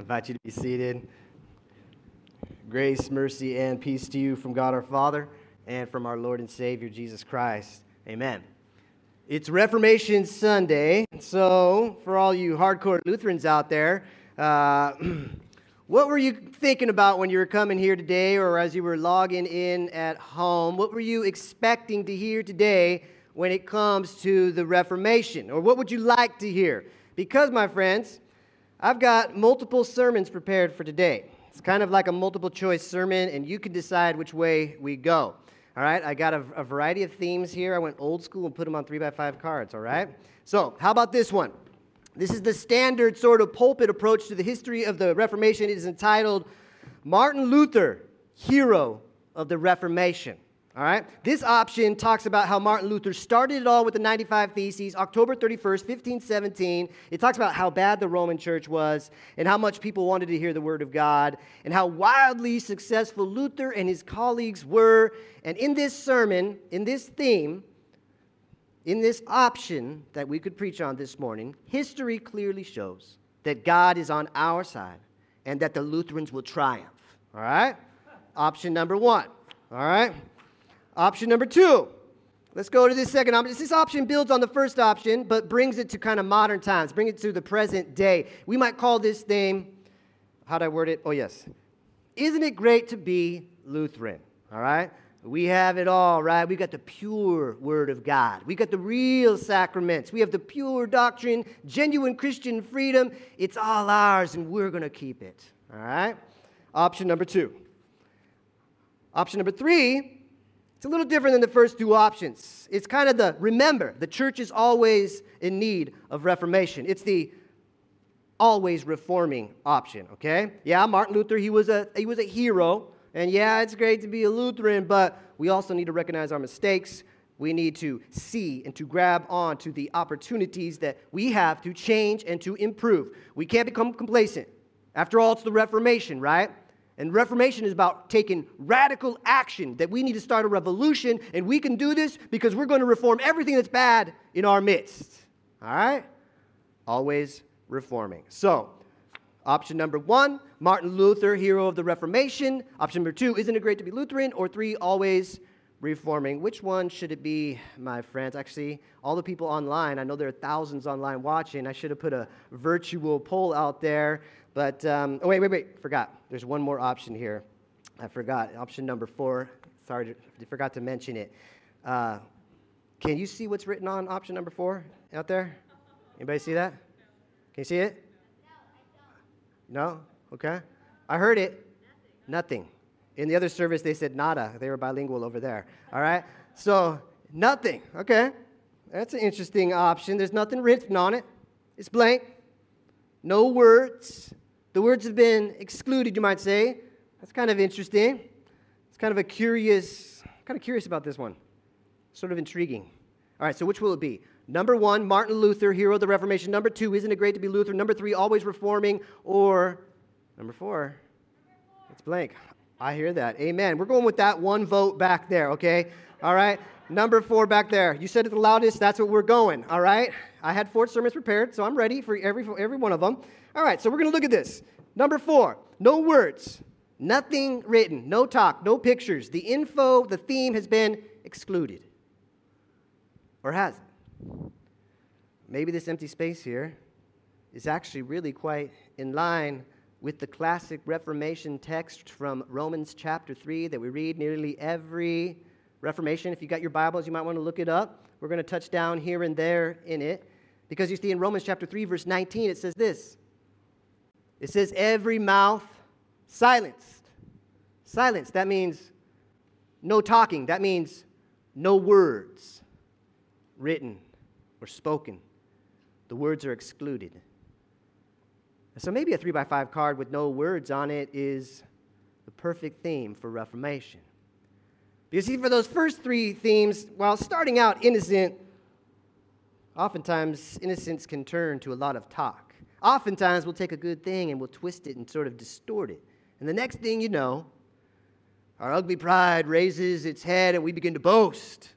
invite you to be seated. Grace, mercy, and peace to you from God our Father and from our Lord and Savior Jesus Christ. Amen. It's Reformation Sunday, so for all you hardcore Lutherans out there, uh, what were you thinking about when you were coming here today or as you were logging in at home? What were you expecting to hear today when it comes to the Reformation? Or what would you like to hear? Because, my friends, I've got multiple sermons prepared for today. It's kind of like a multiple choice sermon, and you can decide which way we go. All right, I got a, a variety of themes here. I went old school and put them on three by five cards, all right? So, how about this one? This is the standard sort of pulpit approach to the history of the Reformation. It is entitled Martin Luther, Hero of the Reformation. All right? This option talks about how Martin Luther started it all with the 95 Theses, October 31st, 1517. It talks about how bad the Roman church was and how much people wanted to hear the word of God and how wildly successful Luther and his colleagues were. And in this sermon, in this theme, in this option that we could preach on this morning, history clearly shows that God is on our side and that the Lutherans will triumph. All right? Option number one. All right? Option number two. Let's go to this second option. This option builds on the first option, but brings it to kind of modern times, bring it to the present day. We might call this thing, how'd I word it? Oh, yes. Isn't it great to be Lutheran? All right? We have it all, right? We got the pure Word of God. We got the real sacraments. We have the pure doctrine, genuine Christian freedom. It's all ours, and we're going to keep it. All right? Option number two. Option number three it's a little different than the first two options. It's kind of the remember, the church is always in need of reformation. It's the always reforming option, okay? Yeah, Martin Luther, he was a he was a hero, and yeah, it's great to be a Lutheran, but we also need to recognize our mistakes. We need to see and to grab on to the opportunities that we have to change and to improve. We can't become complacent. After all, it's the Reformation, right? And Reformation is about taking radical action, that we need to start a revolution, and we can do this because we're going to reform everything that's bad in our midst. All right? Always reforming. So, option number one Martin Luther, hero of the Reformation. Option number two, isn't it great to be Lutheran? Or three, always reforming. Which one should it be, my friends? Actually, all the people online, I know there are thousands online watching. I should have put a virtual poll out there. But, um, oh, wait, wait, wait, forgot. There's one more option here. I forgot. Option number four. Sorry, forgot to mention it. Uh, can you see what's written on option number four out there? Anybody see that? Can you see it? No? Okay. I heard it. Nothing. In the other service, they said nada. They were bilingual over there. All right? So, nothing. Okay. That's an interesting option. There's nothing written on it, it's blank. No words. The words have been excluded, you might say. That's kind of interesting. It's kind of a curious, kind of curious about this one. Sort of intriguing. All right, so which will it be? Number one, Martin Luther, hero of the Reformation. Number two, isn't it great to be Luther? Number three, always reforming. Or number four, it's blank. I hear that. Amen. We're going with that one vote back there, okay? All right. Number four back there. You said it the loudest. That's what we're going. All right. I had four sermons prepared, so I'm ready for every, every one of them. All right, so we're going to look at this. Number four, no words, nothing written, no talk, no pictures. The info, the theme has been excluded. Or has it? Maybe this empty space here is actually really quite in line with the classic Reformation text from Romans chapter 3 that we read nearly every Reformation. If you got your Bibles, you might want to look it up. We're going to touch down here and there in it. Because you see, in Romans chapter 3, verse 19, it says this it says, every mouth silenced. Silence, that means no talking. That means no words written or spoken. The words are excluded. So maybe a three by five card with no words on it is the perfect theme for Reformation. Because see, for those first three themes, while starting out innocent, oftentimes innocence can turn to a lot of talk. Oftentimes, we'll take a good thing and we'll twist it and sort of distort it. And the next thing you know, our ugly pride raises its head and we begin to boast.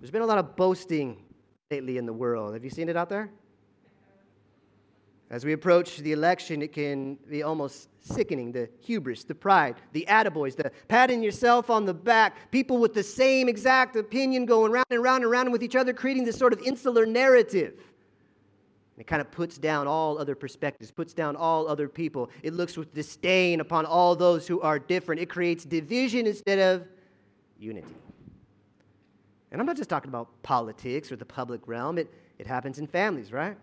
There's been a lot of boasting lately in the world. Have you seen it out there? As we approach the election, it can be almost sickening the hubris, the pride, the attaboys, the patting yourself on the back, people with the same exact opinion going round and round and round with each other, creating this sort of insular narrative. It kind of puts down all other perspectives, puts down all other people. It looks with disdain upon all those who are different. It creates division instead of unity. And I'm not just talking about politics or the public realm, it, it happens in families, right?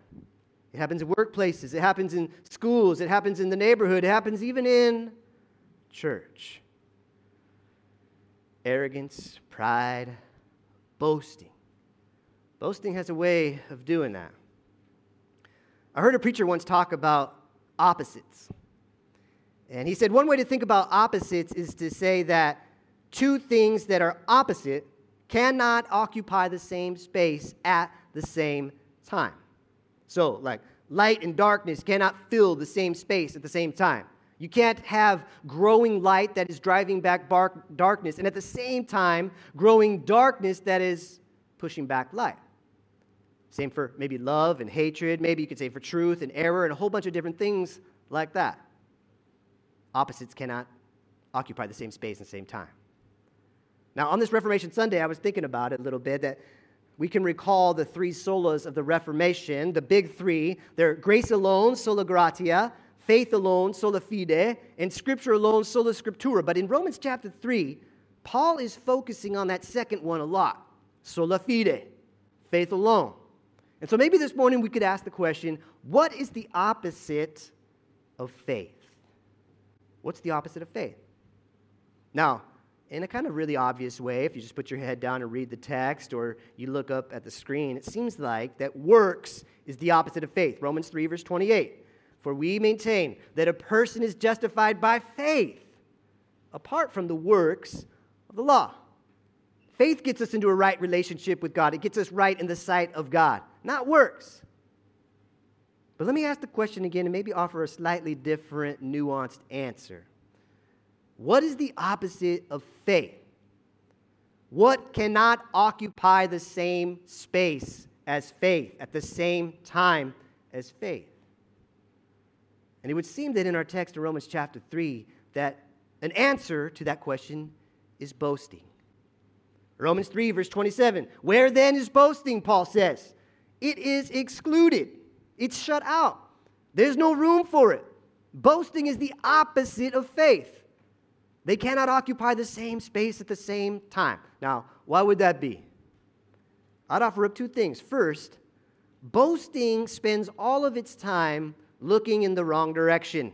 It happens in workplaces, it happens in schools, it happens in the neighborhood, it happens even in church. Arrogance, pride, boasting. Boasting has a way of doing that. I heard a preacher once talk about opposites. And he said one way to think about opposites is to say that two things that are opposite cannot occupy the same space at the same time. So, like, light and darkness cannot fill the same space at the same time. You can't have growing light that is driving back darkness, and at the same time, growing darkness that is pushing back light. Same for maybe love and hatred. Maybe you could say for truth and error and a whole bunch of different things like that. Opposites cannot occupy the same space and same time. Now, on this Reformation Sunday, I was thinking about it a little bit that we can recall the three solas of the Reformation, the big three. They're grace alone, sola gratia, faith alone, sola fide, and scripture alone, sola scriptura. But in Romans chapter 3, Paul is focusing on that second one a lot sola fide, faith alone. And so maybe this morning we could ask the question what is the opposite of faith? What's the opposite of faith? Now, in a kind of really obvious way, if you just put your head down and read the text or you look up at the screen, it seems like that works is the opposite of faith. Romans 3, verse 28. For we maintain that a person is justified by faith apart from the works of the law. Faith gets us into a right relationship with God, it gets us right in the sight of God, not works. But let me ask the question again and maybe offer a slightly different, nuanced answer. What is the opposite of faith? What cannot occupy the same space as faith at the same time as faith? And it would seem that in our text in Romans chapter 3 that an answer to that question is boasting. Romans 3 verse 27. Where then is boasting, Paul says? It is excluded. It's shut out. There's no room for it. Boasting is the opposite of faith. They cannot occupy the same space at the same time. Now, why would that be? I'd offer up two things. First, boasting spends all of its time looking in the wrong direction,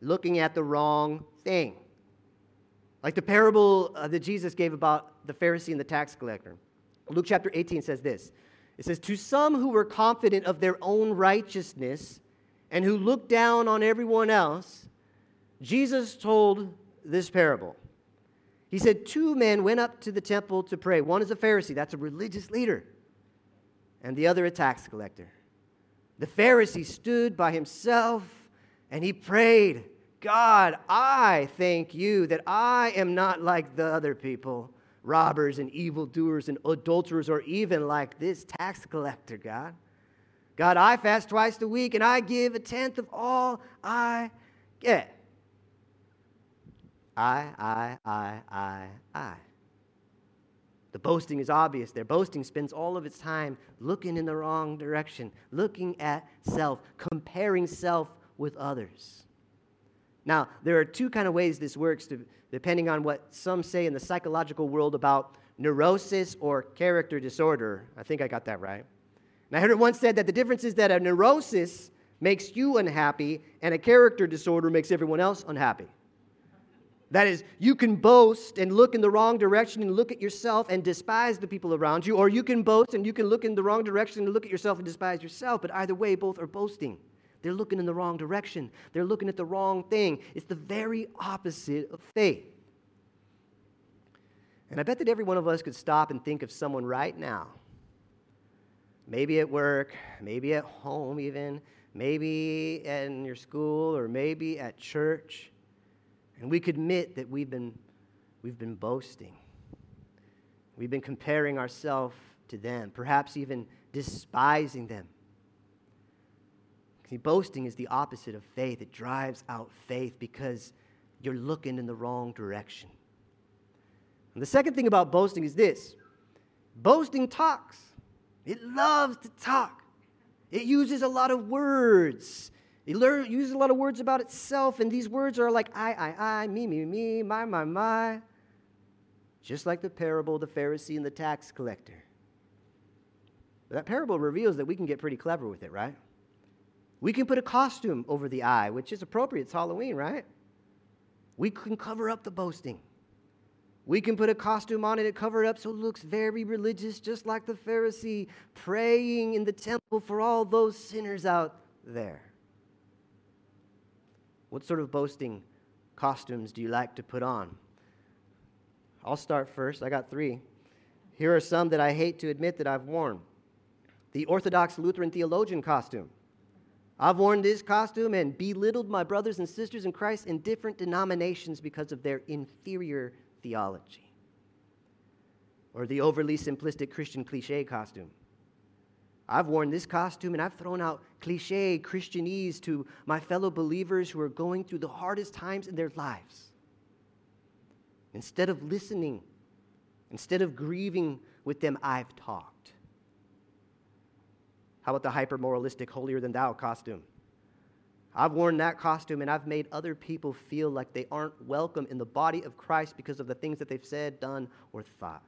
looking at the wrong thing. Like the parable uh, that Jesus gave about the Pharisee and the tax collector. Luke chapter 18 says this It says, To some who were confident of their own righteousness and who looked down on everyone else, Jesus told this parable. He said, Two men went up to the temple to pray. One is a Pharisee, that's a religious leader, and the other a tax collector. The Pharisee stood by himself and he prayed, God, I thank you that I am not like the other people, robbers and evildoers and adulterers, or even like this tax collector, God. God, I fast twice a week and I give a tenth of all I get. I, I, I, I, I. The boasting is obvious there. Boasting spends all of its time looking in the wrong direction, looking at self, comparing self with others. Now, there are two kind of ways this works, to, depending on what some say in the psychological world about neurosis or character disorder. I think I got that right. And I heard it once said that the difference is that a neurosis makes you unhappy and a character disorder makes everyone else unhappy. That is, you can boast and look in the wrong direction and look at yourself and despise the people around you, or you can boast and you can look in the wrong direction and look at yourself and despise yourself. But either way, both are boasting. They're looking in the wrong direction, they're looking at the wrong thing. It's the very opposite of faith. And I bet that every one of us could stop and think of someone right now, maybe at work, maybe at home, even, maybe in your school, or maybe at church and we could admit that we've been, we've been boasting. We've been comparing ourselves to them, perhaps even despising them. See, boasting is the opposite of faith. It drives out faith because you're looking in the wrong direction. And the second thing about boasting is this boasting talks, it loves to talk. It uses a lot of words. It learn, uses a lot of words about itself, and these words are like I, I, I, me, me, me, my, my, my. Just like the parable of the Pharisee and the tax collector. But that parable reveals that we can get pretty clever with it, right? We can put a costume over the eye, which is appropriate. It's Halloween, right? We can cover up the boasting. We can put a costume on it and cover it up so it looks very religious, just like the Pharisee praying in the temple for all those sinners out there. What sort of boasting costumes do you like to put on? I'll start first. I got three. Here are some that I hate to admit that I've worn the Orthodox Lutheran theologian costume. I've worn this costume and belittled my brothers and sisters in Christ in different denominations because of their inferior theology. Or the overly simplistic Christian cliche costume. I've worn this costume and I've thrown out cliche Christianese to my fellow believers who are going through the hardest times in their lives. Instead of listening, instead of grieving with them, I've talked. How about the hyper moralistic, holier than thou costume? I've worn that costume and I've made other people feel like they aren't welcome in the body of Christ because of the things that they've said, done, or thought.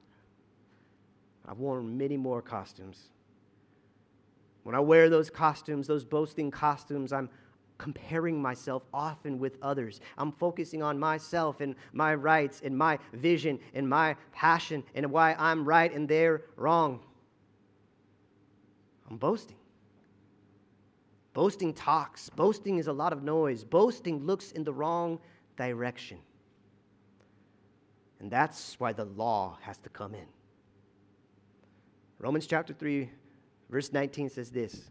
I've worn many more costumes. When I wear those costumes, those boasting costumes, I'm comparing myself often with others. I'm focusing on myself and my rights and my vision and my passion and why I'm right and they're wrong. I'm boasting. Boasting talks. Boasting is a lot of noise. Boasting looks in the wrong direction. And that's why the law has to come in. Romans chapter 3, verse 19 says this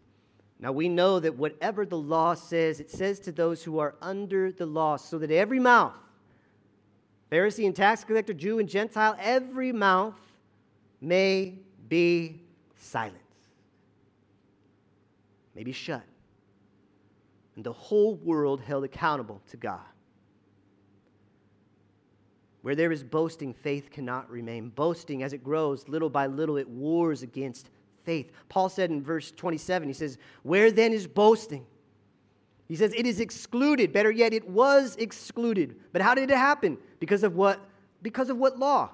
Now we know that whatever the law says, it says to those who are under the law, so that every mouth, Pharisee and tax collector, Jew and Gentile, every mouth may be silent may be shut, and the whole world held accountable to God. Where there is boasting, faith cannot remain. Boasting, as it grows little by little, it wars against faith. Paul said in verse 27, he says, Where then is boasting? He says, It is excluded. Better yet, it was excluded. But how did it happen? Because of what? Because of what law?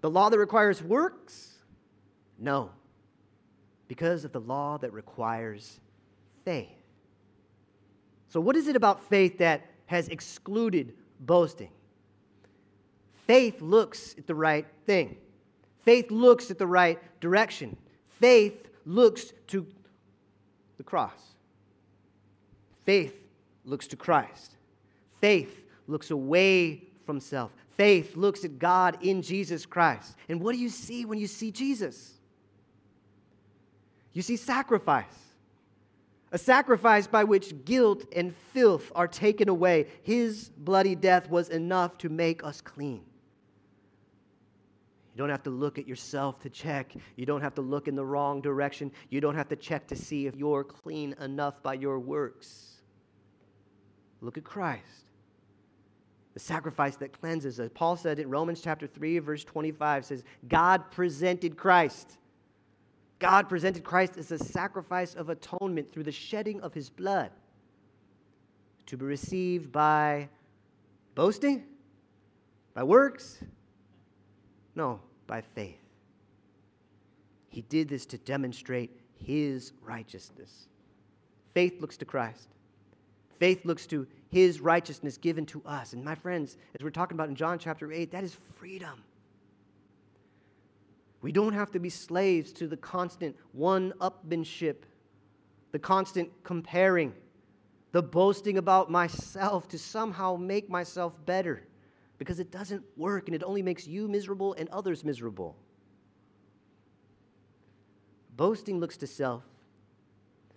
The law that requires works? No because of the law that requires faith. So, what is it about faith that has excluded boasting? Faith looks at the right thing, faith looks at the right direction, faith looks to the cross. Faith looks to Christ. Faith looks away from self. Faith looks at God in Jesus Christ. And what do you see when you see Jesus? You see, sacrifice. A sacrifice by which guilt and filth are taken away. His bloody death was enough to make us clean. You don't have to look at yourself to check. You don't have to look in the wrong direction. You don't have to check to see if you're clean enough by your works. Look at Christ. The sacrifice that cleanses us. Paul said in Romans chapter 3, verse 25 says, God presented Christ God presented Christ as a sacrifice of atonement through the shedding of his blood to be received by boasting, by works? No, by faith. He did this to demonstrate his righteousness. Faith looks to Christ. Faith looks to his righteousness given to us. And my friends, as we're talking about in John chapter 8, that is freedom. We don't have to be slaves to the constant one upmanship, the constant comparing, the boasting about myself to somehow make myself better because it doesn't work and it only makes you miserable and others miserable. Boasting looks to self,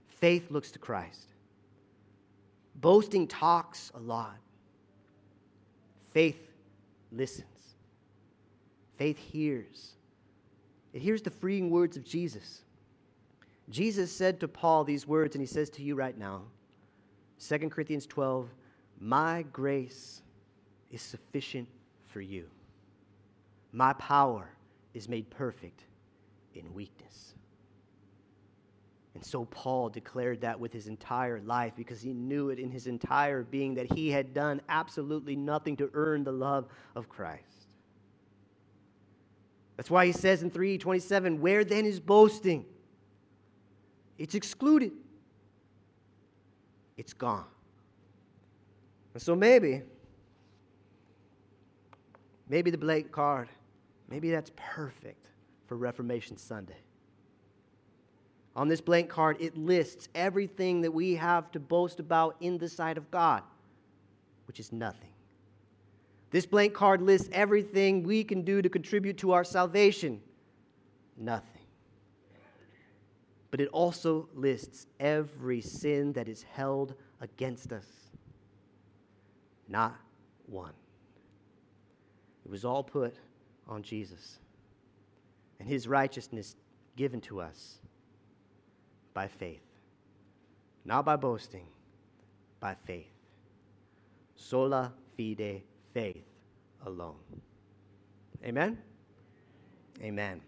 faith looks to Christ. Boasting talks a lot, faith listens, faith hears. Here's the freeing words of Jesus. Jesus said to Paul these words, and he says to you right now 2 Corinthians 12, my grace is sufficient for you. My power is made perfect in weakness. And so Paul declared that with his entire life because he knew it in his entire being that he had done absolutely nothing to earn the love of Christ. That's why he says in 327, Where then is boasting? It's excluded, it's gone. And so maybe, maybe the blank card, maybe that's perfect for Reformation Sunday. On this blank card, it lists everything that we have to boast about in the sight of God, which is nothing. This blank card lists everything we can do to contribute to our salvation, nothing. But it also lists every sin that is held against us, not one. It was all put on Jesus and his righteousness given to us by faith. Not by boasting, by faith. Sola fide, faith alone. Amen? Amen.